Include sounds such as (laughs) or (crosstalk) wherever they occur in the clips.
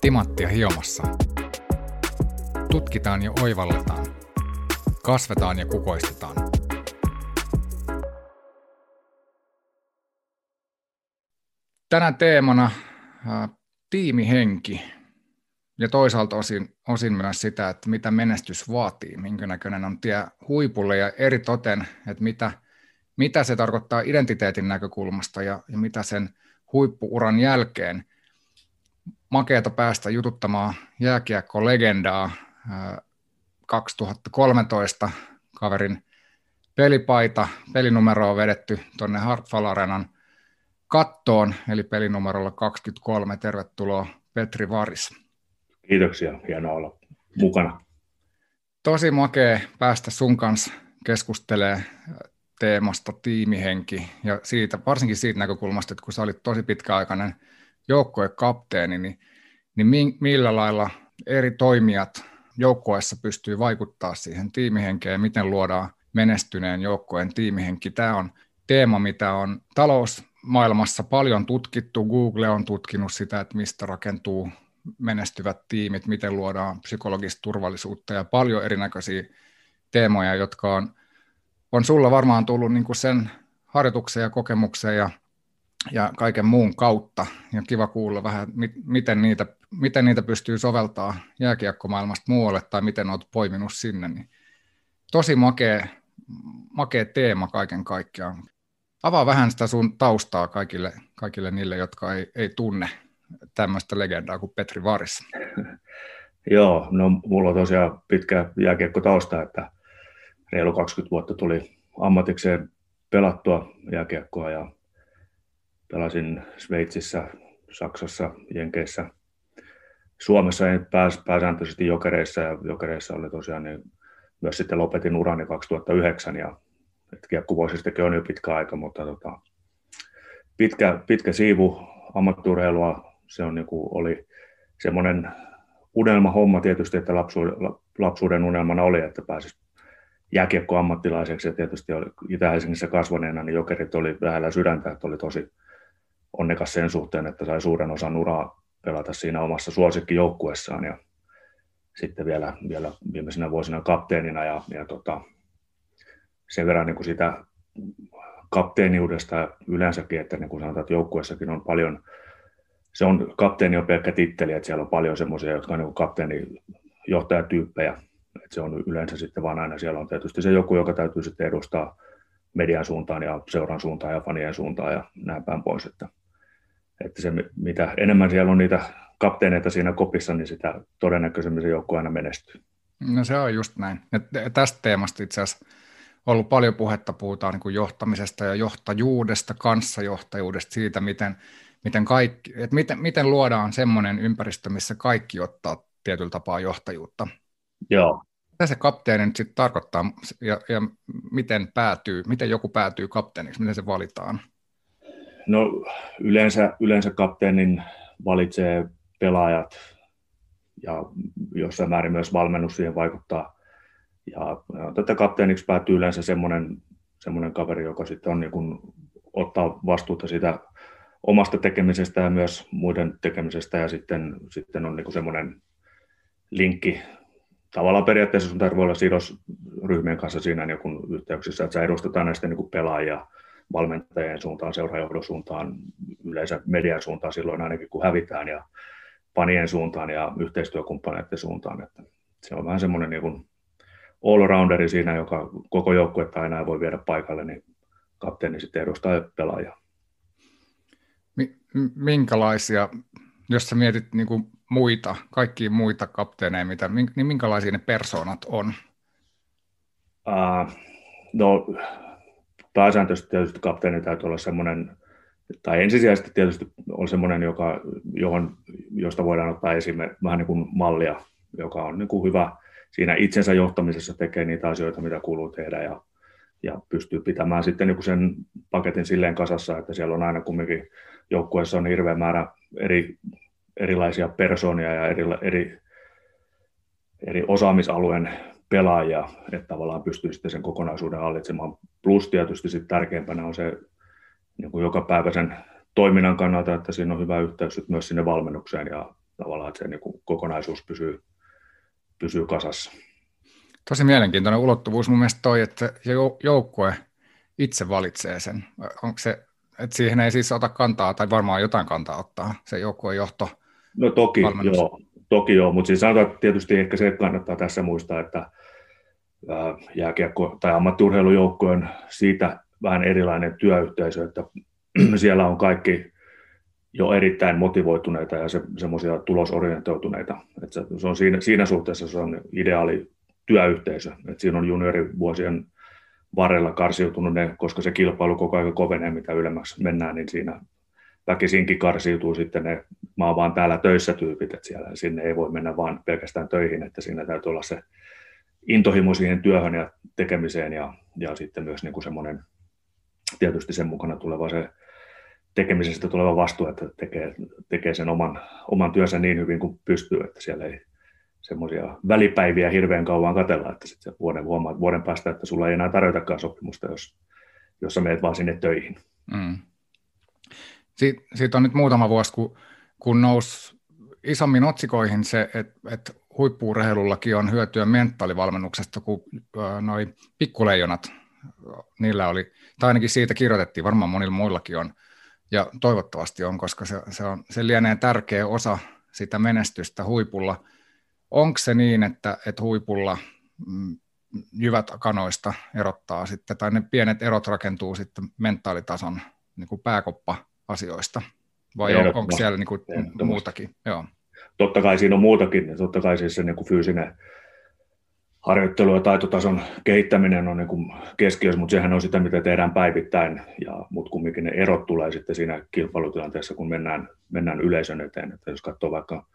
Timanttia hiomassa. Tutkitaan ja oivalletaan. Kasvetaan ja kukoistetaan. Tänään teemana ä, tiimihenki ja toisaalta osin, osin myös sitä, että mitä menestys vaatii, minkä näköinen on tie huipulle ja eri toten, että mitä, mitä se tarkoittaa identiteetin näkökulmasta ja, ja mitä sen huippuuran jälkeen – makeata päästä jututtamaan jääkiekko-legendaa 2013 kaverin pelipaita, pelinumero on vedetty tuonne Hartfall Arenan kattoon, eli pelinumerolla 23. Tervetuloa Petri Varis. Kiitoksia, hienoa olla mukana. Tosi makea päästä sun kanssa keskustelemaan teemasta tiimihenki ja siitä, varsinkin siitä näkökulmasta, että kun sä olit tosi pitkäaikainen – joukkuekapteeni, niin, niin millä lailla eri toimijat joukkueessa pystyy vaikuttaa siihen tiimihenkeen miten luodaan menestyneen joukkueen tiimihenki. Tämä on teema, mitä on talousmaailmassa paljon tutkittu. Google on tutkinut sitä, että mistä rakentuu menestyvät tiimit, miten luodaan psykologista turvallisuutta ja paljon erinäköisiä teemoja, jotka on, on sulla varmaan tullut niin sen harjoituksen ja kokemuksen ja ja kaiken muun kautta. Ja kiva kuulla vähän, miten niitä, miten niitä pystyy soveltaa jääkiekkomaailmasta muualle tai miten olet poiminut sinne. Niin tosi makea, makea teema kaiken kaikkiaan. Avaa vähän sitä sun taustaa kaikille, kaikille niille, jotka ei, ei tunne tämmöistä legendaa kuin Petri Varis. (laughs) Joo, no mulla on tosiaan pitkä jääkiekkotausta, että reilu 20 vuotta tuli ammatikseen pelattua jääkiekkoa ja pelasin Sveitsissä, Saksassa, Jenkeissä. Suomessa en pääs, pääsääntöisesti jokereissa ja jokereissa oli tosiaan niin myös sitten lopetin urani 2009 ja kiekkuvuosistakin on jo pitkä aika, mutta tota, pitkä, pitkä siivu ammattiurheilua, se on niin kuin oli semmoinen unelmahomma tietysti, että lapsuuden, lapsuuden unelmana oli, että pääsisi jääkiekkoammattilaiseksi ja tietysti Itä-Helsingissä kasvaneena, niin jokerit oli lähellä sydäntä, että oli tosi, onnekas sen suhteen, että sai suuren osan uraa pelata siinä omassa suosikkijoukkuessaan ja sitten vielä, vielä viimeisenä vuosina kapteenina ja, ja tota, sen verran niin kuin sitä kapteeniudesta yleensäkin, että niin kuin sanotaan, että joukkueessakin on paljon, se on kapteeni on pelkkä titteli, että siellä on paljon semmoisia, jotka on niin kapteeni johtajatyyppejä, että se on yleensä sitten vaan aina siellä on tietysti se joku, joka täytyy sitten edustaa median suuntaan ja seuran suuntaan ja fanien suuntaan ja näin päin pois, että että se, mitä enemmän siellä on niitä kapteeneita siinä kopissa, niin sitä todennäköisemmin se joukkue aina menestyy. No se on just näin. Ja tästä teemasta itse asiassa ollut paljon puhetta, puhutaan niin kuin johtamisesta ja johtajuudesta, kanssajohtajuudesta, siitä, miten, miten, kaikki, että miten, miten luodaan semmoinen ympäristö, missä kaikki ottaa tietyllä tapaa johtajuutta. Joo. Mitä se kapteeni nyt sitten tarkoittaa ja, ja miten, päätyy, miten joku päätyy kapteeniksi, miten se valitaan? No yleensä, yleensä kapteenin valitsee pelaajat ja jossain määrin myös valmennus siihen vaikuttaa. Ja, ja tätä kapteeniksi päätyy yleensä semmoinen, semmoinen kaveri, joka sitten on niin kuin, ottaa vastuuta siitä omasta tekemisestä ja myös muiden tekemisestä ja sitten, sitten on niin semmoinen linkki tavallaan periaatteessa sun tarvitsee olla sidosryhmien kanssa siinä niin kun yhteyksissä, että sä edustetaan näistä niin pelaajia valmentajien suuntaan, seurajohdon suuntaan, yleensä median suuntaan silloin ainakin kun hävitään ja panien suuntaan ja yhteistyökumppaneiden suuntaan. Että se on vähän semmoinen niin all-rounderi siinä, joka koko joukkuetta aina voi viedä paikalle, niin kapteeni sitten edustaa pelaajaa. Minkälaisia, jos sä mietit niin kuin muita, kaikkia muita kapteeneja, mitä, niin minkälaisia ne persoonat on? Uh, no pääsääntöisesti tietysti kapteeni täytyy olla semmoinen, tai ensisijaisesti tietysti on semmoinen, joka, johon, josta voidaan ottaa esimerkiksi vähän niin kuin mallia, joka on niin kuin hyvä siinä itsensä johtamisessa, tekee niitä asioita, mitä kuuluu tehdä ja, ja pystyy pitämään sitten niin kuin sen paketin silleen kasassa, että siellä on aina kumminkin joukkueessa on hirveä määrä eri, erilaisia persoonia ja eri, eri, eri osaamisalueen pelaajia, että tavallaan pystyy sitten sen kokonaisuuden hallitsemaan. Plus tietysti sitten tärkeimpänä on se niin kuin jokapäiväisen toiminnan kannalta, että siinä on hyvä yhteys myös sinne valmennukseen ja tavallaan, että se niin kuin kokonaisuus pysyy, pysyy kasassa. Tosi mielenkiintoinen ulottuvuus mun mielestä toi, että joukkue itse valitsee sen. Onko se, että siihen ei siis ota kantaa, tai varmaan jotain kantaa ottaa, se joukkueen johto? No toki valmennus. joo, toki joo, mutta siis sanotaan, että tietysti ehkä se kannattaa tässä muistaa, että jääkiekko- tai ammattiurheilujoukkue on siitä vähän erilainen työyhteisö, että (clears throat) siellä on kaikki jo erittäin motivoituneita ja se, semmoisia tulosorientoituneita. että se, se on siinä, siinä suhteessa se on ideaali työyhteisö. että siinä on juniorivuosien varrella karsiutunut ne, koska se kilpailu koko ajan kovenee, mitä ylemmäksi mennään, niin siinä väkisinkin karsiutuu sitten ne, mä oon vaan täällä töissä tyypit, että siellä sinne ei voi mennä vaan pelkästään töihin, että siinä täytyy olla se intohimo siihen työhön ja tekemiseen ja, ja sitten myös niin kuin semmoinen tietysti sen mukana tuleva se tekemisestä tuleva vastuu, että tekee, tekee sen oman, oman työnsä niin hyvin kuin pystyy, että siellä ei semmoisia välipäiviä hirveän kauan katella, että sitten vuoden huomaat vuoden päästä, että sulla ei enää tarjotakaan sopimusta, jos, jos sä meet vaan sinne töihin. Mm. Siitä, siitä on nyt muutama vuosi, kun, kun nousi isommin otsikoihin se, että, että huippuurheilullakin on hyötyä mentaalivalmennuksesta, kun noin pikkuleijonat, niillä oli, tai ainakin siitä kirjoitettiin, varmaan monilla muillakin on, ja toivottavasti on, koska se, se, on, se lienee tärkeä osa sitä menestystä huipulla. Onko se niin, että, että huipulla mm, jyvät kanoista erottaa sitten, tai ne pienet erot rakentuu sitten mentaalitason niin kuin pääkoppa-asioista, vai on, onko siellä niin kuin muutakin? Joo totta kai siinä on muutakin, totta kai siis se niin kuin fyysinen harjoittelu ja taitotason kehittäminen on niin kuin keskiössä, mutta sehän on sitä, mitä tehdään päivittäin, ja, mutta kumminkin ne erot tulee sitten siinä kilpailutilanteessa, kun mennään, mennään yleisön eteen. Että jos katsoo vaikka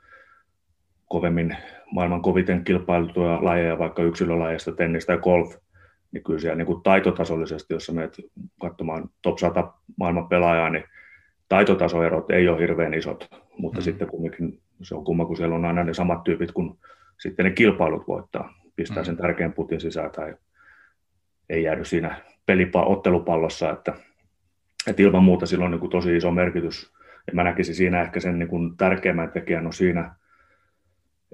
kovemmin maailman koviten kilpailtuja lajeja, vaikka yksilölajeista, tennis tai golf, niin kyllä siellä niin kuin taitotasollisesti, jos menet katsomaan top 100 maailman pelaajaa, niin taitotasoerot ei ole hirveän isot, mutta mm. sitten kumminkin se on kumma, kun siellä on aina ne samat tyypit, kun sitten ne kilpailut voittaa, pistää mm. sen tärkeän putin sisään tai ei jäädy siinä pelipa- ottelupallossa, että, että ilman muuta sillä on niin kuin tosi iso merkitys. Ja mä näkisin siinä ehkä sen niin kuin tärkeimmän tekijän on siinä,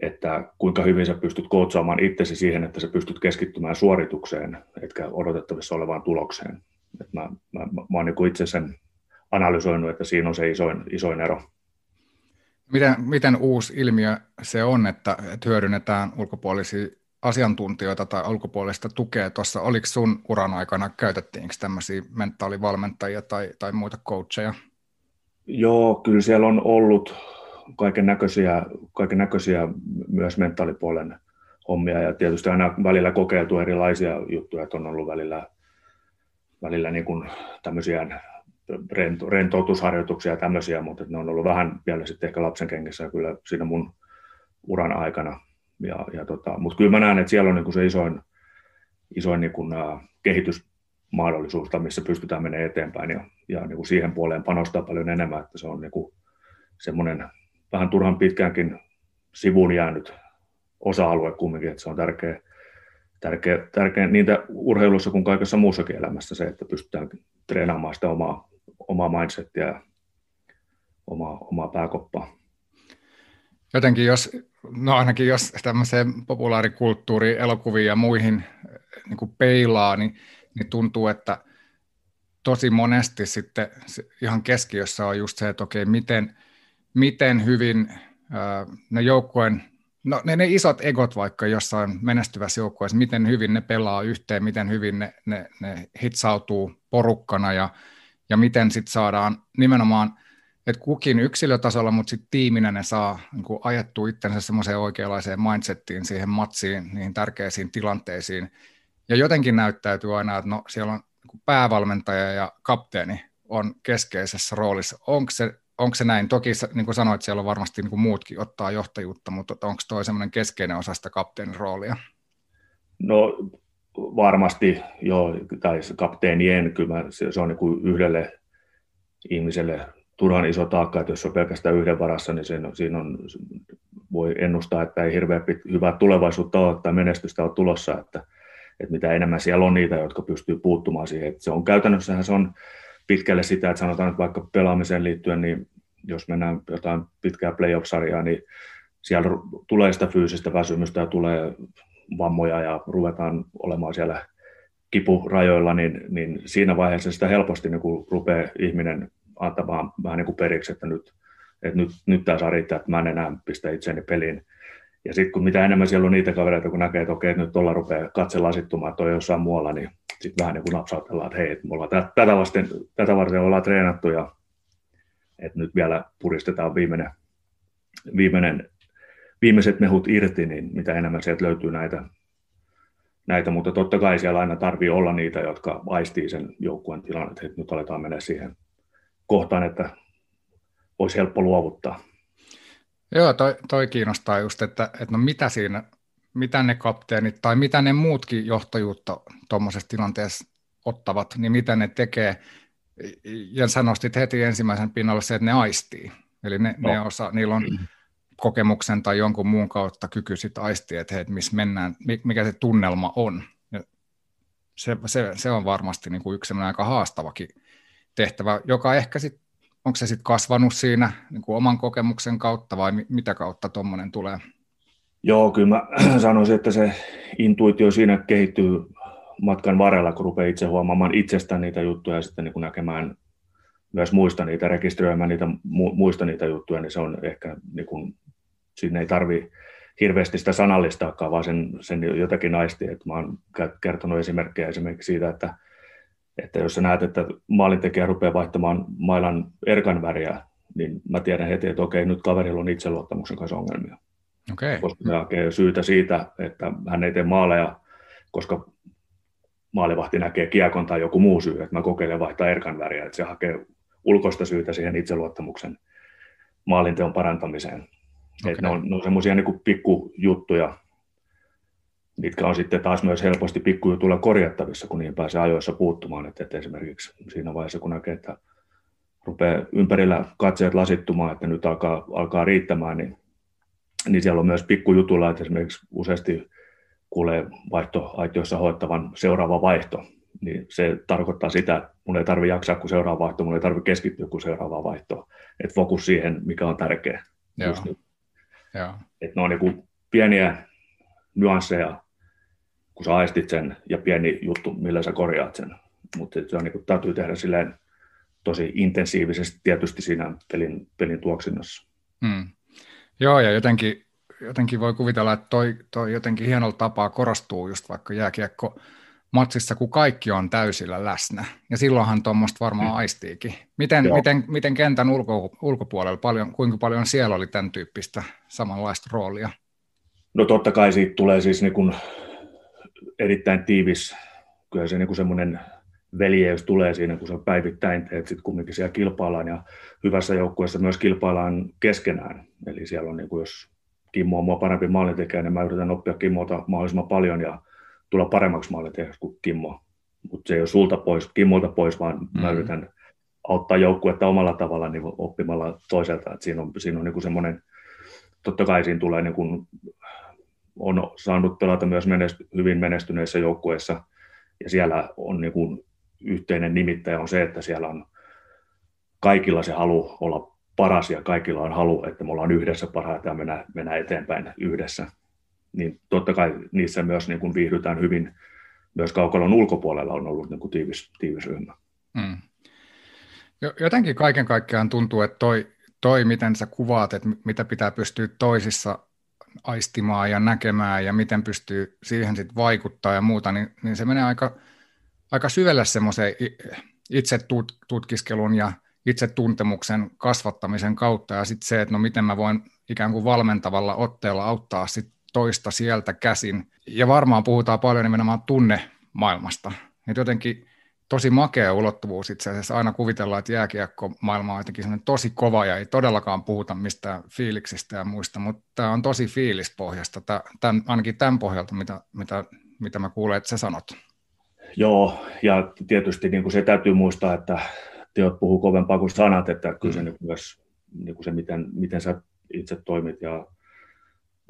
että kuinka hyvin sä pystyt kootsaamaan itsesi siihen, että sä pystyt keskittymään suoritukseen, etkä odotettavissa olevaan tulokseen. Et mä, mä, mä, mä oon niin itse sen analysoinut, että siinä on se isoin, isoin ero. Miten, miten uusi ilmiö se on, että, että hyödynnetään ulkopuolisia asiantuntijoita tai ulkopuolista tukea tuossa? Oliko sun uran aikana, käytettiinkö tämmöisiä mentaalivalmentajia tai, tai muita coacheja? Joo, kyllä siellä on ollut kaiken näköisiä, kaiken näköisiä myös mentaalipuolen hommia ja tietysti aina välillä kokeiltu erilaisia juttuja, että on ollut välillä, välillä niin kuin tämmöisiä rento, rentoutusharjoituksia ja tämmöisiä, mutta ne on ollut vähän vielä sitten ehkä lapsen kengissä kyllä siinä mun uran aikana. Ja, ja tota, mutta kyllä mä näen, että siellä on niin kuin se isoin, isoin niin kuin, uh, kehitysmahdollisuus, missä pystytään menemään eteenpäin ja, ja niin kuin siihen puoleen panostaa paljon enemmän, että se on niin kuin semmoinen vähän turhan pitkäänkin sivuun jäänyt osa-alue kumminkin, että se on tärkeä, tärkeä, tärkeä niitä urheilussa kuin kaikessa muussakin elämässä se, että pystytään treenaamaan sitä omaa omaa mindsettiä ja omaa, omaa pääkoppaa. Jotenkin jos, no ainakin jos tämmöiseen populaarikulttuuriin, elokuviin ja muihin niin kuin peilaa, niin, niin tuntuu, että tosi monesti sitten ihan keskiössä on just se, että okei, miten, miten hyvin ne joukkueen, no ne, ne isot egot vaikka jossain menestyvässä joukkueessa, miten hyvin ne pelaa yhteen, miten hyvin ne, ne, ne hitsautuu porukkana ja ja miten sitten saadaan nimenomaan, että kukin yksilötasolla, mutta sitten tiiminä ne saa niin ajettua itsensä semmoiseen oikeanlaiseen mindsettiin, siihen matsiin, niihin tärkeisiin tilanteisiin. Ja jotenkin näyttäytyy aina, että no, siellä on niin päävalmentaja ja kapteeni on keskeisessä roolissa. Onko se, onko se näin? Toki niin kuin sanoit, siellä on varmasti niin kuin muutkin ottaa johtajuutta, mutta onko toi semmoinen keskeinen osa sitä kapteenin roolia? No varmasti joo, tai kapteenien, kyllä se, se on niin kuin yhdelle ihmiselle turhan iso taakka, että jos on pelkästään yhden varassa, niin on, siinä on, voi ennustaa, että ei hirveän hyvää tulevaisuutta ole tai menestystä ole tulossa, että, että mitä enemmän siellä on niitä, jotka pystyy puuttumaan siihen. Että se on käytännössähän se on pitkälle sitä, että sanotaan että vaikka pelaamiseen liittyen, niin jos mennään jotain pitkää playoff-sarjaa, niin siellä tulee sitä fyysistä väsymystä ja tulee vammoja ja ruvetaan olemaan siellä kipurajoilla, niin, niin siinä vaiheessa sitä helposti niin kuin rupeaa ihminen antamaan vähän niin kuin periksi, että nyt, että nyt, nyt tämä saa riittää, että mä en enää pistä itseäni peliin. Ja sitten kun mitä enemmän siellä on niitä kavereita, kun näkee, että okei, nyt tuolla rupeaa katse lasittumaan, että on jossain muualla, niin sitten vähän niin kuin napsautellaan, että hei, että me ollaan tätä, vasten, tätä varten ollaan treenattu ja että nyt vielä puristetaan viimeinen, viimeinen, viimeiset mehut irti, niin mitä enemmän sieltä löytyy näitä, näitä, mutta totta kai siellä aina tarvii olla niitä, jotka aistii sen joukkueen tilanne, että nyt aletaan mennä siihen kohtaan, että olisi helppo luovuttaa. Joo, toi, toi kiinnostaa just, että, että no mitä siinä, mitä ne kapteenit tai mitä ne muutkin johtajuutta tuommoisessa tilanteessa ottavat, niin mitä ne tekee. Ja sä nostit heti ensimmäisen pinnalle se, että ne aistii. Eli ne, no. ne osa, niillä on kokemuksen tai jonkun muun kautta kyky sitten aistia, että hei, missä mennään, mikä se tunnelma on. Ja se, se, se on varmasti niin kuin yksi aika haastavakin tehtävä, joka ehkä sitten onko se sitten kasvanut siinä niin kuin oman kokemuksen kautta vai mitä kautta tuommoinen tulee? Joo, kyllä mä (clears throat) sanoisin, että se intuitio siinä kehittyy matkan varrella, kun rupeaa itse huomaamaan itsestään niitä juttuja ja sitten niin kuin näkemään myös muista niitä, rekisteröimään niitä, muista niitä juttuja, niin se on ehkä, niin kuin, siinä ei tarvi hirveästi sitä sanallistaakaan, vaan sen, sen jotakin aisti. Että mä oon kertonut esimerkkejä esimerkiksi siitä, että että jos sä näet, että maalintekijä rupeaa vaihtamaan mailan erkan väriä, niin mä tiedän heti, että okei, nyt kaverilla on itseluottamuksen kanssa ongelmia. Okay. Koska se hakee syytä siitä, että hän ei tee maaleja, koska maalivahti näkee kiekon tai joku muu syy, että mä kokeilen vaihtaa erkan väriä, että se hakee ulkoista syytä siihen itseluottamuksen maalinteon parantamiseen. Okay. ne on, ne on semmoisia niin pikkujuttuja, mitkä on sitten taas myös helposti pikkujutulla korjattavissa, kun niihin pääsee ajoissa puuttumaan. Että, että esimerkiksi siinä vaiheessa, kun näkee, että rupeaa ympärillä katseet lasittumaan, että nyt alkaa, alkaa riittämään, niin, niin siellä on myös pikkujutulla, että esimerkiksi useasti kuulee vaihtoaitioissa hoittavan seuraava vaihto, niin se tarkoittaa sitä, että mun ei tarvitse jaksaa kuin seuraava vaihto, mun ei tarvitse keskittyä kuin seuraava vaihto. Että fokus siihen, mikä on tärkeä. Joo. Joo. Että ne on niin pieniä nyansseja, kun sä aistit sen ja pieni juttu, millä sä korjaat sen. Mutta se on, niin kuin, täytyy tehdä silleen tosi intensiivisesti tietysti siinä pelin, pelin tuoksinnassa. Hmm. Joo, ja jotenkin, jotenkin voi kuvitella, että toi, toi jotenkin hienolla tapaa korostuu just vaikka jääkiekko matsissa, kun kaikki on täysillä läsnä. Ja silloinhan tuommoista varmaan hmm. aistiikin. Miten, miten, miten kentän ulko, ulkopuolella, paljon, kuinka paljon siellä oli tämän tyyppistä samanlaista roolia? No totta kai siitä tulee siis niin kuin erittäin tiivis, kyllä se niin semmoinen veljeys tulee siinä, kun sä päivittäin teet, sitten kumminkin siellä kilpaillaan ja hyvässä joukkueessa myös kilpaillaan keskenään. Eli siellä on, niin kuin, jos Kimmo on mua parempi maalintekijä, niin mä yritän oppia Kimmolta mahdollisimman paljon ja tulla paremmaksi maalintekijäksi kuin Kimmo. Mutta se ei ole sulta pois, Kimmolta pois, vaan mm-hmm. mä yritän auttaa joukkuetta omalla tavalla niin oppimalla toiselta. Et siinä on, siinä on niin semmoinen, totta kai siinä tulee niin kuin on saanut pelata myös menesty, hyvin menestyneissä joukkueissa, ja siellä on niin kuin yhteinen nimittäjä on se, että siellä on kaikilla se halu olla paras ja kaikilla on halu, että me ollaan yhdessä parhaita ja mennään, mennään eteenpäin yhdessä. Niin totta kai niissä myös niin kuin viihdytään hyvin. Myös kaukalon ulkopuolella on ollut niin kuin tiivis, tiivis ryhmä. Mm. Jotenkin kaiken kaikkiaan tuntuu, että toi, toi, miten sä kuvaat, että mitä pitää pystyä toisissa aistimaan ja näkemään ja miten pystyy siihen sitten vaikuttaa ja muuta, niin, niin se menee aika, aika syvälle semmoiseen itse tutkiskelun ja itse tuntemuksen kasvattamisen kautta ja sitten se, että no miten mä voin ikään kuin valmentavalla otteella auttaa sit toista sieltä käsin. Ja varmaan puhutaan paljon nimenomaan tunnemaailmasta. Että jotenkin tosi makea ulottuvuus itse asiassa. Aina kuvitellaan, että jääkiekko maailma on jotenkin tosi kova ja ei todellakaan puhuta mistään fiiliksistä ja muista, mutta tämä on tosi fiilispohjasta, tämän, ainakin tämän pohjalta, mitä, mitä, mitä mä kuulen, että sä sanot. Joo, ja tietysti niin kuin se täytyy muistaa, että teot puhuu kovempaa kuin sanat, että kyllä se mm. niin myös niin kuin se, miten, miten sä itse toimit ja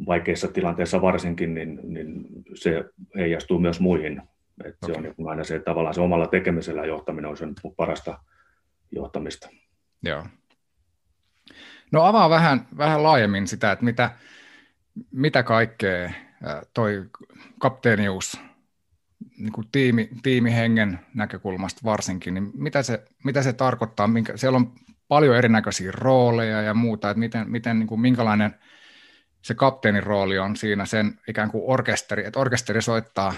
vaikeissa tilanteissa varsinkin, niin, niin se heijastuu myös muihin et okay. Se on niin aina se tavallaan se omalla tekemisellä johtaminen on sen parasta johtamista. Joo. No avaa vähän, vähän laajemmin sitä, että mitä, mitä kaikkea toi kapteenius niin kuin tiimi, tiimihengen näkökulmasta varsinkin, niin mitä se, mitä se tarkoittaa? Minkä, siellä on paljon erinäköisiä rooleja ja muuta, että miten, miten niin kuin, minkälainen se kapteenin rooli on siinä sen ikään kuin orkesteri, että orkesteri soittaa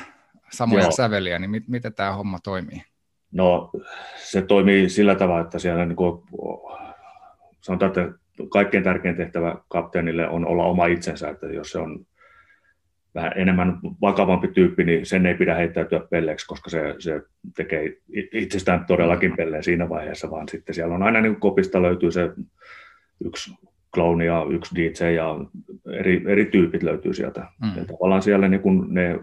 samoja Joo. säveliä, niin mit, miten tämä homma toimii? No se toimii sillä tavalla, että siellä niin kuin, sanotaan, että kaikkein tärkein tehtävä kapteenille on olla oma itsensä, että jos se on vähän enemmän vakavampi tyyppi, niin sen ei pidä heittäytyä pelleeksi, koska se, se tekee itsestään todellakin pelleen siinä vaiheessa, vaan sitten siellä on aina niin kopista löytyy se yksi klooni ja yksi DJ ja eri, eri tyypit löytyy sieltä. Mm. Ja tavallaan siellä niin kun ne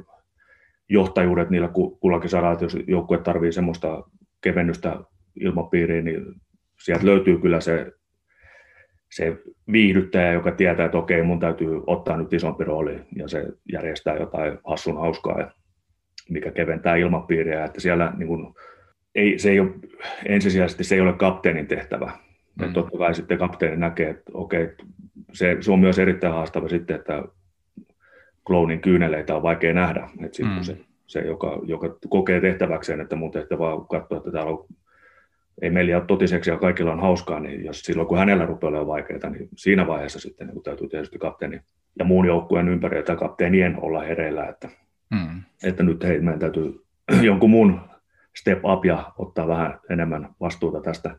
johtajuudet niillä kullakin saralla, jos joukkue tarvii semmoista kevennystä ilmapiiriin, niin sieltä löytyy kyllä se se viihdyttäjä, joka tietää, että okei, mun täytyy ottaa nyt isompi rooli ja se järjestää jotain hassun hauskaa, ja mikä keventää ilmapiiriä, että siellä niin kuin, ei, se ei ole, ensisijaisesti se ei ole kapteenin tehtävä. Mm. Että totta kai sitten kapteeni näkee, että okei, se, se on myös erittäin haastava sitten, että kloonin kyyneleitä on vaikea nähdä. Että sitten mm. se, se joka, joka kokee tehtäväkseen, että mun tehtävä on katsoa, että täällä on ei meillä ole totiseksi ja kaikilla on hauskaa, niin jos silloin kun hänellä rupeaa olemaan vaikeaa, niin siinä vaiheessa sitten niin täytyy tietysti kapteeni ja muun joukkueen ympäri tai kapteenien olla hereillä, että, mm. että nyt hei, meidän täytyy (clears throat) jonkun muun step up ja ottaa vähän enemmän vastuuta tästä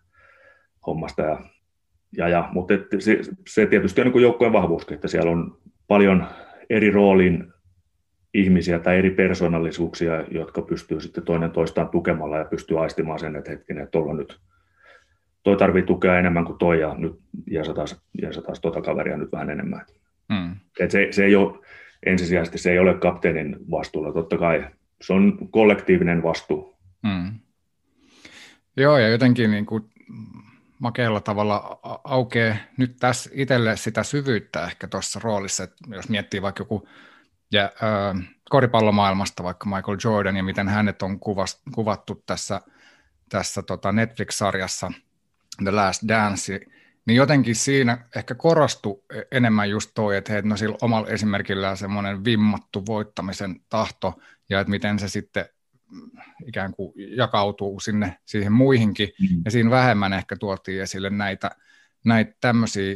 hommasta. Ja, ja, ja, mutta se, se tietysti on niin joukkueen vahvuuskin, että siellä on paljon eri roolin ihmisiä tai eri persoonallisuuksia, jotka pystyy sitten toinen toistaan tukemalla ja pystyy aistimaan sen, että hetkinen, että tuolla nyt toi tarvii tukea enemmän kuin toi ja nyt jeesataan, jeesataan tuota kaveria nyt vähän enemmän. Mm. Et se, se ei ole, ensisijaisesti se ei ole kapteenin vastuulla, totta kai se on kollektiivinen vastuu. Mm. Joo, ja jotenkin niin kuin makealla tavalla aukeaa nyt tässä itselle sitä syvyyttä ehkä tuossa roolissa, että jos miettii vaikka joku ja äh, koripallomaailmasta vaikka Michael Jordan ja miten hänet on kuvast, kuvattu tässä, tässä tota Netflix-sarjassa The Last Dance, niin jotenkin siinä ehkä korostui enemmän just toi, että hei, no sillä omalla esimerkillään semmoinen vimmattu voittamisen tahto ja että miten se sitten ikään kuin jakautuu sinne siihen muihinkin, mm. ja siinä vähemmän ehkä tuotiin esille näitä, näitä tämmöisiä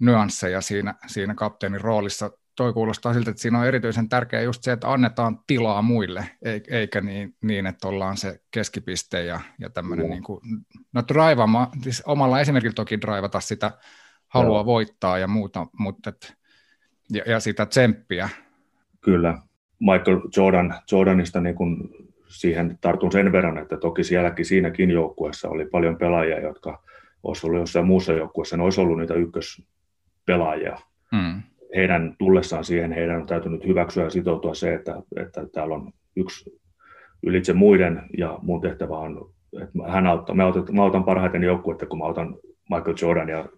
nyansseja siinä, siinä kapteenin roolissa toi kuulostaa siltä, että siinä on erityisen tärkeää just se, että annetaan tilaa muille, eikä niin, niin että ollaan se keskipiste ja, ja tämmöinen no. niin kuin, no draivama, siis omalla esimerkillä toki draivata sitä halua no. voittaa ja muuta, mutta et, ja, ja sitä tsemppiä. Kyllä. Michael Jordan, Jordanista niin kun siihen tartun sen verran, että toki sielläkin siinäkin joukkueessa oli paljon pelaajia, jotka olisi ollut jossain muussa joukkueessa, ne olisi ollut niitä ykköspelaajia. Hmm heidän tullessaan siihen, heidän on täytynyt hyväksyä ja sitoutua se, että, että täällä on yksi ylitse muiden ja mun tehtävä on, että hän auttaa, mä, autan, mä autan parhaiten joukkuetta, kun mä autan Michael Jordan ja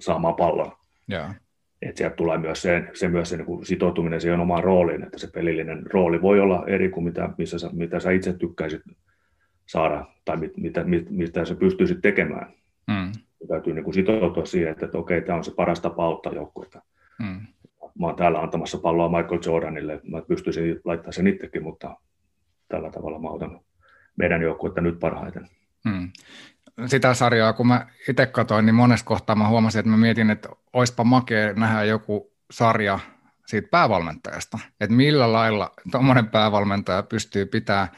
saamaan pallon. Yeah. Että sieltä tulee myös se, se, myös se niin sitoutuminen siihen omaan rooliin, että se pelillinen rooli voi olla eri kuin mitä, missä sä, mitä sä itse tykkäisit saada tai mit, mitä, mit, mitä sä pystyisit tekemään. Mm täytyy niin kuin sitoutua siihen, että, että okei, tämä on se paras tapa auttaa joukkuetta. Mm. Mä oon täällä antamassa palloa Michael Jordanille, mä pystyisin laittamaan sen itsekin, mutta tällä tavalla mä otan meidän joukkuetta nyt parhaiten. Mm. Sitä sarjaa, kun mä itse katsoin, niin monessa kohtaa mä huomasin, että mä mietin, että oispa makea nähdä joku sarja siitä päävalmentajasta, että millä lailla tuommoinen päävalmentaja pystyy pitämään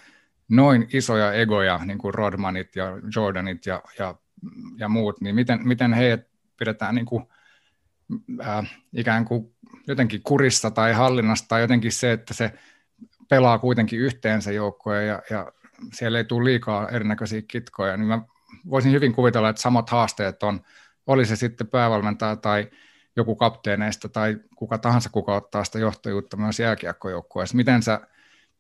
noin isoja egoja, niin kuin Rodmanit ja Jordanit ja, ja ja muut, niin miten, miten heidät pidetään niin kuin, äh, ikään kuin jotenkin kurissa tai hallinnassa tai jotenkin se, että se pelaa kuitenkin yhteen se joukkoja ja, ja siellä ei tule liikaa erinäköisiä kitkoja, niin mä voisin hyvin kuvitella, että samat haasteet on, oli se sitten päävalmentaja tai joku kapteeneista tai kuka tahansa, kuka ottaa sitä johtajuutta myös jääkiekkojoukkueessa. Miten sä,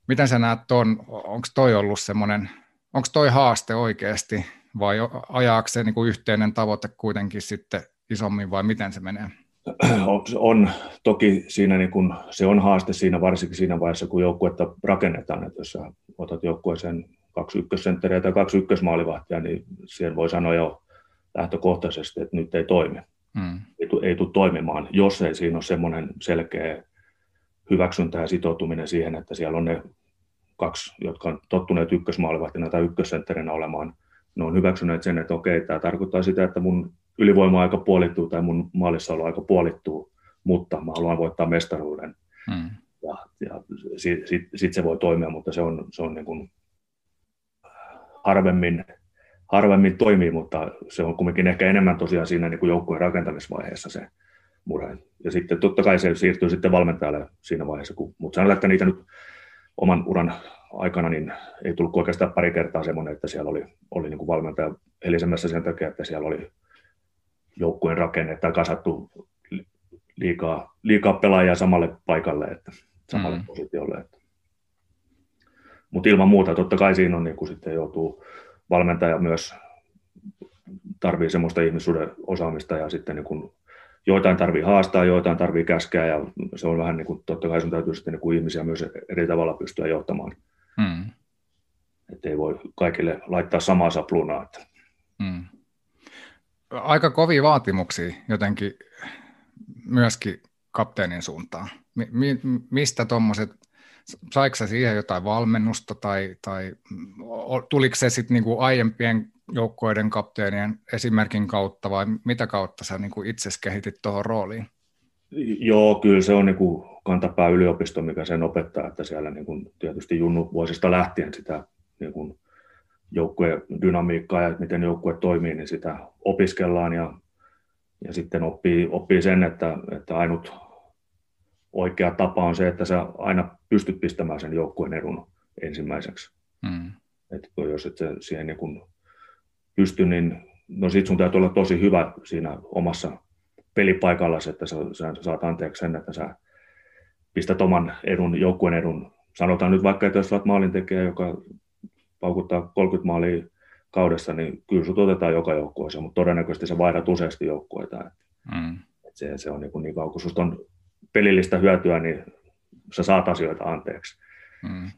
miten sä näet tuon, onko toi ollut semmoinen, onko toi haaste oikeasti vai ajaako se niin kuin yhteinen tavoite kuitenkin sitten isommin vai miten se menee? On toki siinä, niin kun, se on haaste siinä varsinkin siinä vaiheessa, kun joukkuetta rakennetaan, että jos sä otat joukkueeseen kaksi ykkössentteriä tai kaksi ykkösmaalivahtia, niin siihen voi sanoa jo lähtökohtaisesti, että nyt ei toimi. ei tule toimimaan, jos ei siinä ole semmoinen selkeä hyväksyntä ja sitoutuminen siihen, että siellä on ne kaksi, jotka on tottuneet ykkösmaalivahtina tai ykkössentterinä olemaan, ne on hyväksyneet sen, että okei, tämä tarkoittaa sitä, että mun ylivoima-aika puolittuu tai mun aika puolittuu, mutta mä haluan voittaa mestaruuden. Hmm. Ja, ja sitten sit, sit se voi toimia, mutta se on, se on niin kuin harvemmin, harvemmin toimii, mutta se on kuitenkin ehkä enemmän tosiaan siinä niin kuin joukkueen rakentamisvaiheessa se murhe. Ja sitten totta kai se siirtyy sitten valmentajalle siinä vaiheessa, kun, mutta sanotaan, että niitä nyt oman uran aikana niin ei tullut oikeastaan pari kertaa semmoinen, että siellä oli, oli niin kuin valmentaja helisemässä sen takia, että siellä oli joukkueen rakenne tai kasattu liikaa, liikaa pelaajia samalle paikalle, että samalle mm. positiolle. Mutta ilman muuta, totta kai siinä on niin kuin sitten joutuu valmentaja myös tarvii semmoista ihmissuuden osaamista ja sitten niin kuin joitain tarvii haastaa, joitain tarvii käskeä ja se on vähän niin kuin, totta kai sun täytyy sitten niin kuin ihmisiä myös eri tavalla pystyä johtamaan. Hmm. Että ei voi kaikille laittaa samaa saplunaa. Että. Hmm. Aika kovia vaatimuksia jotenkin myöskin kapteenin suuntaan. Mi- mi- mistä tuommoiset, saiko siihen jotain valmennusta tai, tai tuliko se sitten niinku aiempien joukkoiden kapteenien esimerkin kautta vai mitä kautta sä niin itse kehitit tuohon rooliin? Joo, kyllä se on niin kuin kantapää yliopisto, mikä sen opettaa, että siellä niin kuin tietysti junnu vuosista lähtien sitä niin kuin joukkueen dynamiikkaa ja miten joukkue toimii, niin sitä opiskellaan ja, ja sitten oppii, oppii sen, että, että ainut oikea tapa on se, että sä aina pystyt pistämään sen joukkueen edun ensimmäiseksi. Mm. Että jos et siihen niin kuin pysty, niin no sit sun täytyy olla tosi hyvä siinä omassa pelipaikalla, että sä, sä saat anteeksi sen, että sä pistät oman edun, joukkueen edun. Sanotaan nyt vaikka, että jos olet maalintekijä, joka paukuttaa 30 maalia kaudessa, niin kyllä sut otetaan joka joukkueessa, mutta todennäköisesti sä vaihdat useasti joukkueita. Mm. Et se, se on niin, kuin niin kauan, kun on pelillistä hyötyä, niin sä saat asioita anteeksi. Mm.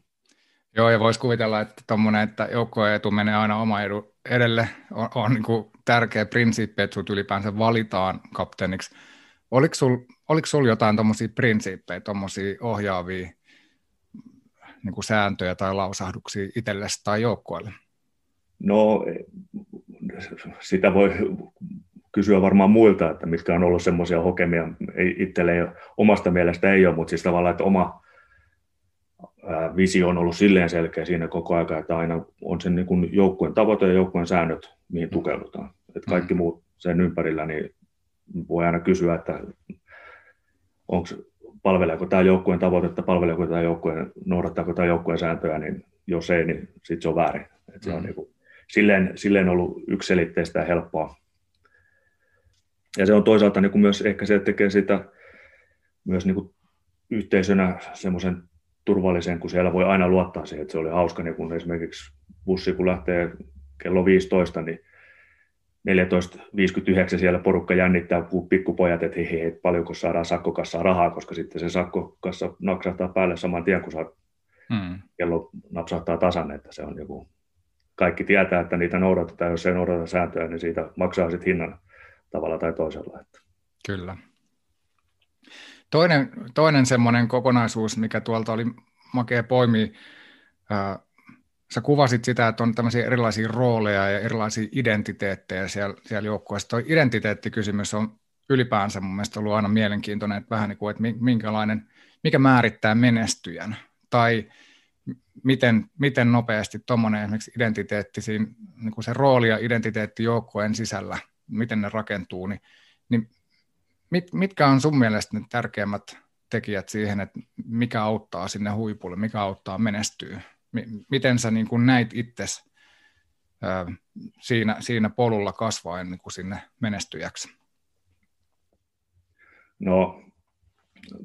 Joo, ja voisi kuvitella, että tuommoinen, että joukkueen etu menee aina oma edun edelle, on, on niin kuin tärkeä prinsiippi, että sinut ylipäänsä valitaan kapteeniksi. Oliko sinulla oliko sul jotain tuommoisia prinsiippejä, tuommoisia ohjaavia niin kuin sääntöjä tai lausahduksia itsellesi tai joukkueelle? No, sitä voi kysyä varmaan muilta, että mitkä on ollut semmoisia hokemia. Ei, itselle ei, omasta mielestä ei ole, mutta siis tavallaan, että oma visio on ollut silleen selkeä siinä koko ajan, että aina on sen niin joukkueen tavoite ja joukkueen säännöt, mihin tukeudutaan. Että kaikki mm. muut sen ympärillä, niin voi aina kysyä, että onko, palveleeko tämä joukkueen tavoitetta, palveleeko tämä joukkueen, noudattaako tämä joukkueen sääntöjä, niin jos ei, niin sitten se on väärin. Et se mm. on niin kuin, silleen, silleen ollut yksiselitteistä ja helppoa. Ja se on toisaalta niin kuin myös ehkä se, että tekee sitä myös niin kuin yhteisönä semmoisen turvallisen, kun siellä voi aina luottaa siihen, että se oli hauska, niin kun esimerkiksi bussi kun lähtee kello 15, niin 14.59 siellä porukka jännittää, kun pikkupojat, että hei, hei, paljonko saadaan sakkokassaa rahaa, koska sitten se sakkokassa naksahtaa päälle saman tien, kun saa hmm. kello napsahtaa tasan, että se on joku, kaikki tietää, että niitä noudatetaan, jos ei noudata sääntöjä, niin siitä maksaa sitten hinnan tavalla tai toisella. Kyllä. Toinen, toinen semmoinen kokonaisuus, mikä tuolta oli makea poimi, sä kuvasit sitä, että on tämmöisiä erilaisia rooleja ja erilaisia identiteettejä siellä, siellä joukkueessa. Tuo identiteettikysymys on ylipäänsä mun mielestä ollut aina mielenkiintoinen, että vähän niin kuin, että minkälainen, mikä määrittää menestyjän, tai miten, miten nopeasti tuommoinen esimerkiksi identiteetti, siinä, niin kuin se rooli ja identiteetti joukkueen sisällä, miten ne rakentuu, niin, niin mit, mitkä on sun mielestä ne tärkeimmät tekijät siihen, että mikä auttaa sinne huipulle, mikä auttaa menestyä? Miten sä niin kuin näit itsesi siinä, siinä polulla kasvaa ennen kuin sinne menestyjäksi? No,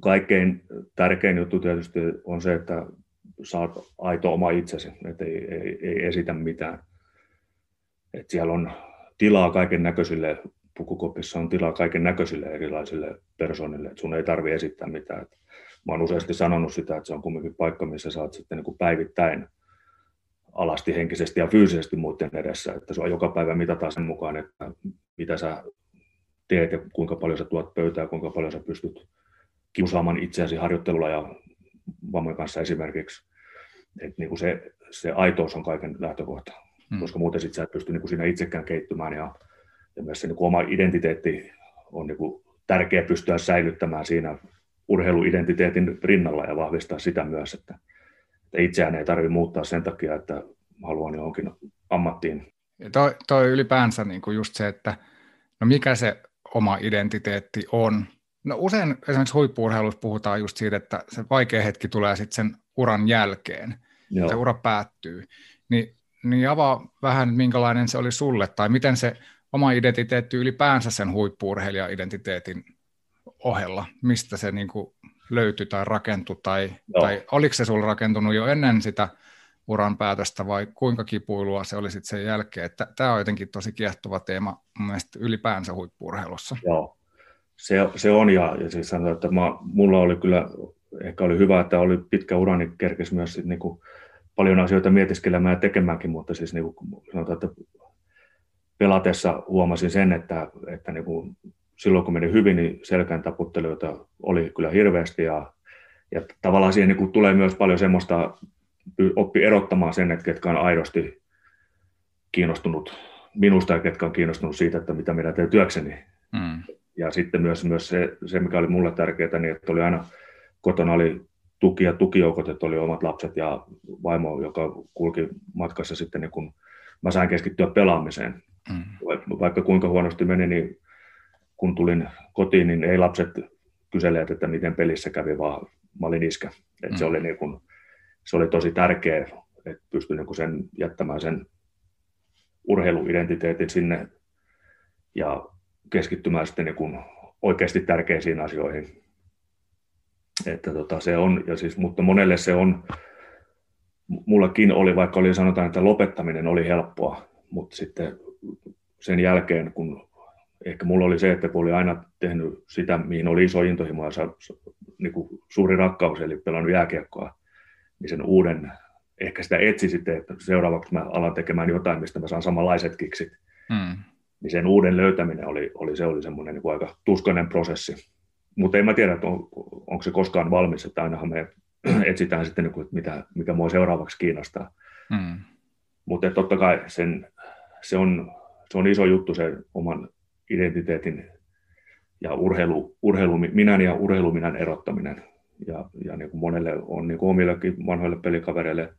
kaikkein tärkein juttu tietysti on se, että saat aito oma itsesi, että ei, ei, ei esitä mitään. Et siellä on tilaa kaiken näköisille pukukopissa on tilaa kaiken näköisille erilaisille persoonille, että sun ei tarvitse esittää mitään. Mä oon useasti sanonut sitä, että se on kumminkin paikka, missä saat sitten niin kuin päivittäin alasti henkisesti ja fyysisesti muiden edessä, että sua joka päivä mitataan sen mukaan, että mitä sä teet ja kuinka paljon sä tuot pöytää, kuinka paljon sä pystyt kiusaamaan itseäsi harjoittelulla ja vammojen kanssa esimerkiksi. Et niin kuin se, se aitous on kaiken lähtökohta, hmm. koska muuten sit sä et pysty niin kuin siinä itsekään keittymään ja, ja myös se niin kuin oma identiteetti on niin kuin tärkeä pystyä säilyttämään siinä urheiluidentiteetin rinnalla ja vahvistaa sitä myös, että, että itseään ei tarvitse muuttaa sen takia, että haluan johonkin ammattiin. Ja toi, toi ylipäänsä niin kuin just se, että no mikä se oma identiteetti on. No usein esimerkiksi huippuurheilussa puhutaan just siitä, että se vaikea hetki tulee sitten sen uran jälkeen, Joo. se ura päättyy. Ni, niin avaa vähän, minkälainen se oli sulle, tai miten se oma identiteetti ylipäänsä sen huippuurheilija-identiteetin ohella, mistä se niin kuin löytyi tai rakentui, tai, tai oliko se sulla rakentunut jo ennen sitä uran päätöstä vai kuinka kipuilua se oli sitten sen jälkeen. Että tämä on jotenkin tosi kiehtova teema mun mielestä ylipäänsä huippuurheilussa. Joo, se, se on ja, ja siis sanotaan, että mä, mulla oli kyllä, ehkä oli hyvä, että oli pitkä ura, niin kerkesi myös sit niinku paljon asioita mietiskelemään ja tekemäänkin, mutta siis niinku sanotaan, että pelatessa huomasin sen, että, että niinku silloin kun meni hyvin, niin selkään taputtelijoita oli kyllä hirveästi ja, ja tavallaan siihen niin tulee myös paljon semmoista oppi erottamaan sen, että ketkä on aidosti kiinnostunut minusta ja ketkä on kiinnostunut siitä, että mitä minä teen työkseni. Mm. Ja sitten myös, myös se, se, mikä oli mulle tärkeää, niin että oli aina kotona oli tuki ja tukijoukot, että oli omat lapset ja vaimo, joka kulki matkassa sitten, niin kun mä sain keskittyä pelaamiseen. Mm. Vaikka kuinka huonosti meni, niin kun tulin kotiin, niin ei lapset kyselleet, että miten pelissä kävi, vaan mä olin iskä. Et mm. se oli niin kun, se oli tosi tärkeä, että pystyi niin sen jättämään sen urheiluidentiteetin sinne ja keskittymään sitten niin oikeasti tärkeisiin asioihin. Että tota, se on, ja siis, mutta monelle se on, mullakin oli, vaikka oli sanotaan, että lopettaminen oli helppoa, mutta sitten sen jälkeen, kun ehkä mulla oli se, että kun oli aina tehnyt sitä, mihin oli iso intohimo ja niin kuin suuri rakkaus, eli pelannut jääkiekkoa, niin sen uuden, ehkä sitä etsi sitten, että seuraavaksi mä alan tekemään jotain, mistä mä saan samanlaiset kiksit. Mm. Niin sen uuden löytäminen oli, oli se oli semmoinen niin aika tuskainen prosessi. Mutta en mä tiedä, että on, onko se koskaan valmis, että ainahan me (clears throat) etsitään sitten, niin kuin, että mitä, mikä mua seuraavaksi kiinnostaa. Mm. Mutta totta kai sen, se, on, se on iso juttu se oman identiteetin ja urheilu, urheilu, minän ja urheiluminän erottaminen ja, ja niin kuin monelle on niin kuin omillekin vanhoille pelikavereille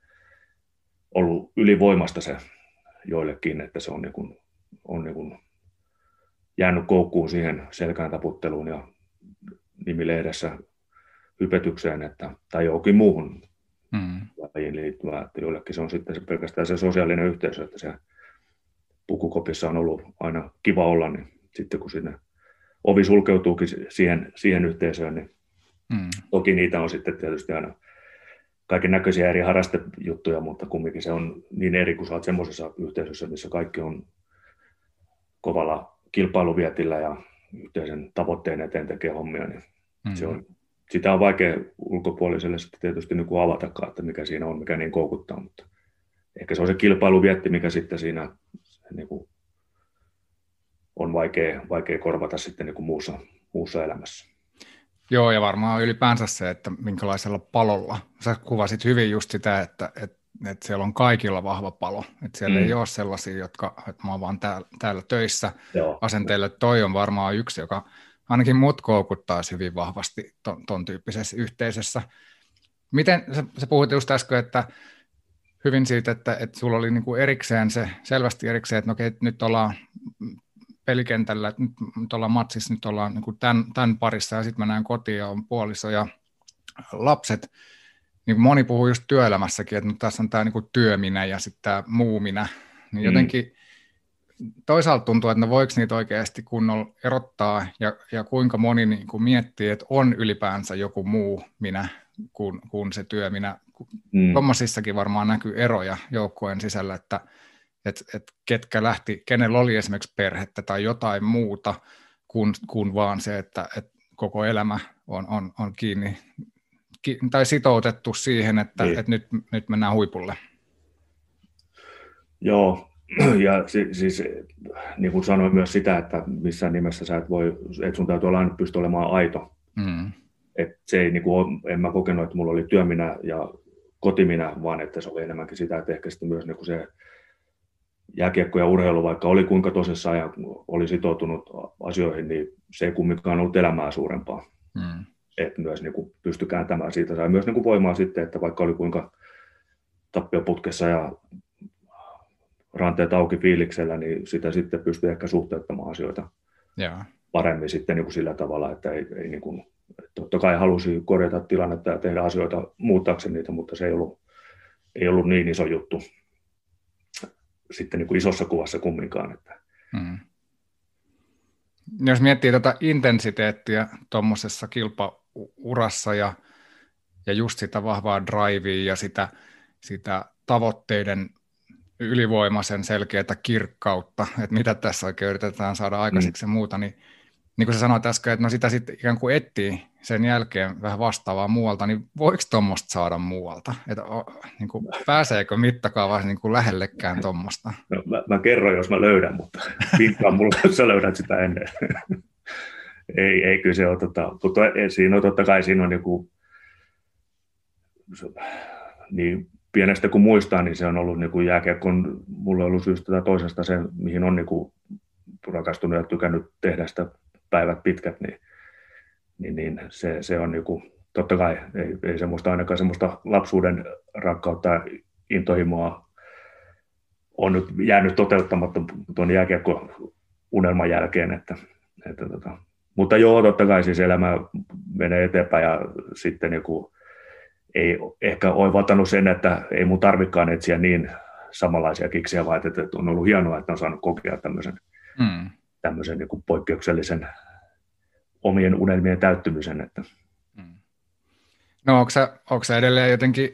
ollut ylivoimasta se joillekin, että se on, niin kuin, on niin kuin jäänyt koukkuun siihen selkään taputteluun ja nimilehdessä hypetykseen että, tai johonkin muuhun mm. lajiin liittyvää, että joillekin se on sitten se pelkästään se sosiaalinen yhteisö, että se pukukopissa on ollut aina kiva olla, niin sitten kun sinne ovi sulkeutuukin siihen, siihen yhteisöön, niin Mm. Toki niitä on sitten tietysti aina kaiken näköisiä eri harrastejuttuja, mutta kumminkin se on niin eri, kun sä oot semmoisessa yhteisössä, missä kaikki on kovalla kilpailuvietillä ja yhteisen tavoitteen eteen tekee hommia, niin mm. se on, sitä on vaikea ulkopuoliselle sitten tietysti niin kuin avatakaan, että mikä siinä on, mikä niin koukuttaa, mutta ehkä se on se kilpailuvietti, mikä sitten siinä niin kuin on vaikea, vaikea korvata sitten niin kuin muussa, muussa elämässä. Joo, ja varmaan ylipäänsä se, että minkälaisella palolla. Sä kuvasit hyvin just sitä, että, että, että siellä on kaikilla vahva palo. Että siellä mm. ei ole sellaisia, jotka, että mä oon vaan täällä, täällä töissä Joo. asenteille. Toi on varmaan yksi, joka ainakin mut koukuttaa hyvin vahvasti ton, ton tyyppisessä yhteisössä. Miten, sä, sä puhuit just äsken, että hyvin siitä, että, että sulla oli niin kuin erikseen se, selvästi erikseen, että no okei, nyt ollaan pelikentällä, että nyt, nyt ollaan matsissa, nyt ollaan niin tämän, tämän parissa ja sitten mä näen kotiin ja on puoliso ja lapset, niin kuin moni puhuu just työelämässäkin, että nyt tässä on tämä niin työminä ja sitten tämä muuminä, niin mm. Toisaalta tuntuu, että no voiko niitä oikeasti kunnolla erottaa ja, ja kuinka moni niin kuin miettii, että on ylipäänsä joku muu minä kuin, kuin se työminä. Mm. Tuommoisissakin varmaan näkyy eroja joukkueen sisällä, että että et ketkä lähti, kenellä oli esimerkiksi perhettä tai jotain muuta kuin, kuin vaan se, että et koko elämä on, on, on kiinni ki, tai sitoutettu siihen, että niin. et nyt, nyt mennään huipulle. Joo, (clears throat) ja siis, niin kuin sanoin myös sitä, että missään nimessä sä et voi, että sun täytyy olla aina pysty olemaan aito. Mm. Et se ei, niin kuin, en mä kokenut, että mulla oli työminä ja kotiminä, vaan että se oli enemmänkin sitä, että ehkä sitten myös niin kuin se jääkiekko ja urheilu, vaikka oli kuinka tosissaan ja oli sitoutunut asioihin, niin se ei kumminkaan ollut elämää suurempaa. Mm. Että myös niin kuin pystyi kääntämään siitä. Sai myös niin kuin voimaa sitten, että vaikka oli kuinka tappioputkessa ja ranteet auki fiiliksellä, niin sitä sitten pystyy ehkä suhteuttamaan asioita ja. paremmin sitten niin kuin sillä tavalla, että ei, ei niin kuin, totta kai halusi korjata tilannetta ja tehdä asioita muuttaakseen niitä, mutta se ei ollut, ei ollut niin iso juttu sitten niin kuin isossa kuvassa kumminkaan. Että. Hmm. Jos miettii tätä intensiteettiä tuommoisessa kilpaurassa ja, ja just sitä vahvaa drivea ja sitä, sitä tavoitteiden ylivoimaisen selkeää kirkkautta, että mitä tässä oikein yritetään saada aikaiseksi mm. ja muuta, niin niin kuin sä sanoit äsken, että no sitä sitten ikään kuin etsii sen jälkeen vähän vastaavaa muualta, niin voiko tuommoista saada muualta? Että, niin kuin, pääseekö mittakaava niin kuin lähellekään tuommoista? No, mä, mä, kerron, jos mä löydän, mutta vinkkaan mulla, jos (laughs) sä löydät sitä ennen. (laughs) ei, ei kyllä se ole, tota, mutta siinä on totta kai siinä on joku, niin pienestä kun muistaa, niin se on ollut niin kuin jääkiekko, mulla on ollut syystä tai toisesta se, mihin on niin kuin rakastunut ja tykännyt tehdä sitä päivät pitkät, niin, niin, niin se, se on niin kuin, totta kai ei, ei semmoista ainakaan semmoista lapsuuden rakkautta ja intohimoa on nyt jäänyt toteuttamatta tuon jääkiekko unelman jälkeen, että, että tota, mutta joo, totta kai siis elämä menee eteenpäin ja sitten niin kuin, ei ehkä oivaltanut sen, että ei mun tarvikaan etsiä niin samanlaisia kiksiä, vaan että on ollut hienoa, että on saanut kokea tämmöisen, mm. tämmöisen niin kuin poikkeuksellisen omien unelmien täyttymisen. Että. Mm. No onko se, onko se edelleen jotenkin,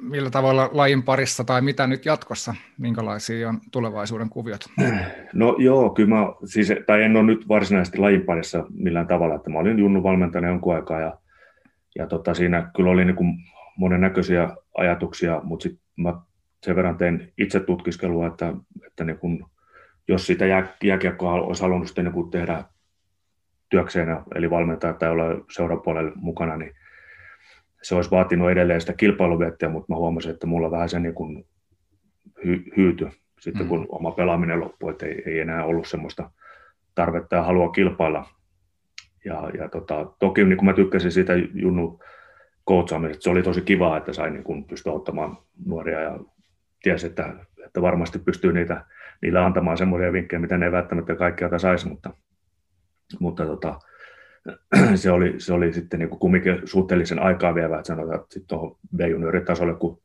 millä tavalla lajin parissa tai mitä nyt jatkossa, minkälaisia on tulevaisuuden kuviot? No joo, kyllä mä, siis, tai en ole nyt varsinaisesti lajin parissa millään tavalla, että mä olin Junnu valmentajana jonkun aikaa ja ja tota, siinä kyllä oli niin kuin monennäköisiä ajatuksia, mutta sitten mä sen verran tein itse tutkiskelua, että, että niin kuin, jos sitä jää, jääkiekkoa olisi halunnut sitten niin kuin tehdä työkseen, eli valmentaa tai olla seurapuolella mukana, niin se olisi vaatinut edelleen sitä kilpailuvettiä, mutta mä huomasin, että mulla vähän se niin kuin hy, hyyty sitten, mm. kun oma pelaaminen loppui, että ei, ei enää ollut semmoista tarvetta ja halua kilpailla ja, ja tota, toki niin kuin mä tykkäsin siitä Junnu coachaamisesta, se oli tosi kiva, että sain niin pystyä auttamaan nuoria ja tiesi, että, että varmasti pystyy niitä, niille antamaan semmoisia vinkkejä, mitä ne ei välttämättä kaikkea saisi, mutta, mutta tota, (clears throat) se, oli, se oli sitten niin kuin kumminkin suhteellisen aikaa vievä, että sanotaan, että sitten tuohon B-junioritasolle, kun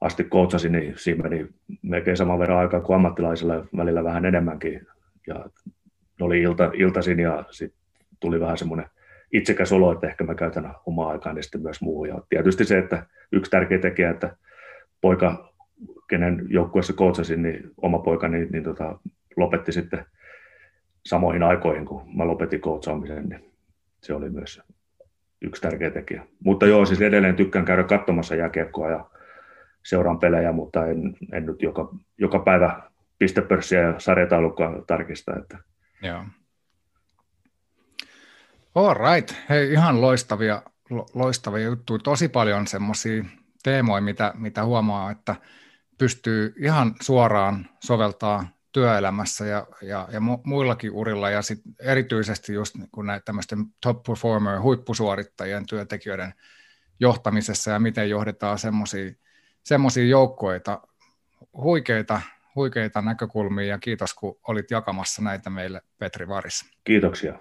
asti coachasin, niin siinä meni melkein saman verran aikaa kuin ammattilaisilla, välillä vähän enemmänkin. Ja oli ilta, iltaisin ja sitten tuli vähän semmoinen itsekäs olo, että ehkä mä käytän omaa aikaa sitten myös muuhun. Ja tietysti se, että yksi tärkeä tekijä, että poika, kenen joukkueessa kootsasin, niin oma poika, niin, niin tota, lopetti sitten samoihin aikoihin, kun mä lopetin kootsaamisen, niin se oli myös yksi tärkeä tekijä. Mutta joo, siis edelleen tykkään käydä katsomassa jääkiekkoa ja seuraan pelejä, mutta en, en nyt joka, joka päivä pistepörssiä ja sarjataulukkoa tarkista. Että Joo. All right. Hei, ihan loistavia, loistavia juttuja. Tosi paljon semmoisia teemoja, mitä, mitä huomaa, että pystyy ihan suoraan soveltaa työelämässä ja, ja, ja muillakin urilla ja sit erityisesti just niin kuin näitä tämmöisten top performer, huippusuorittajien työntekijöiden johtamisessa ja miten johdetaan semmoisia joukkoita. Huikeita, huikeita näkökulmia ja kiitos kun olit jakamassa näitä meille Petri Varis. Kiitoksia.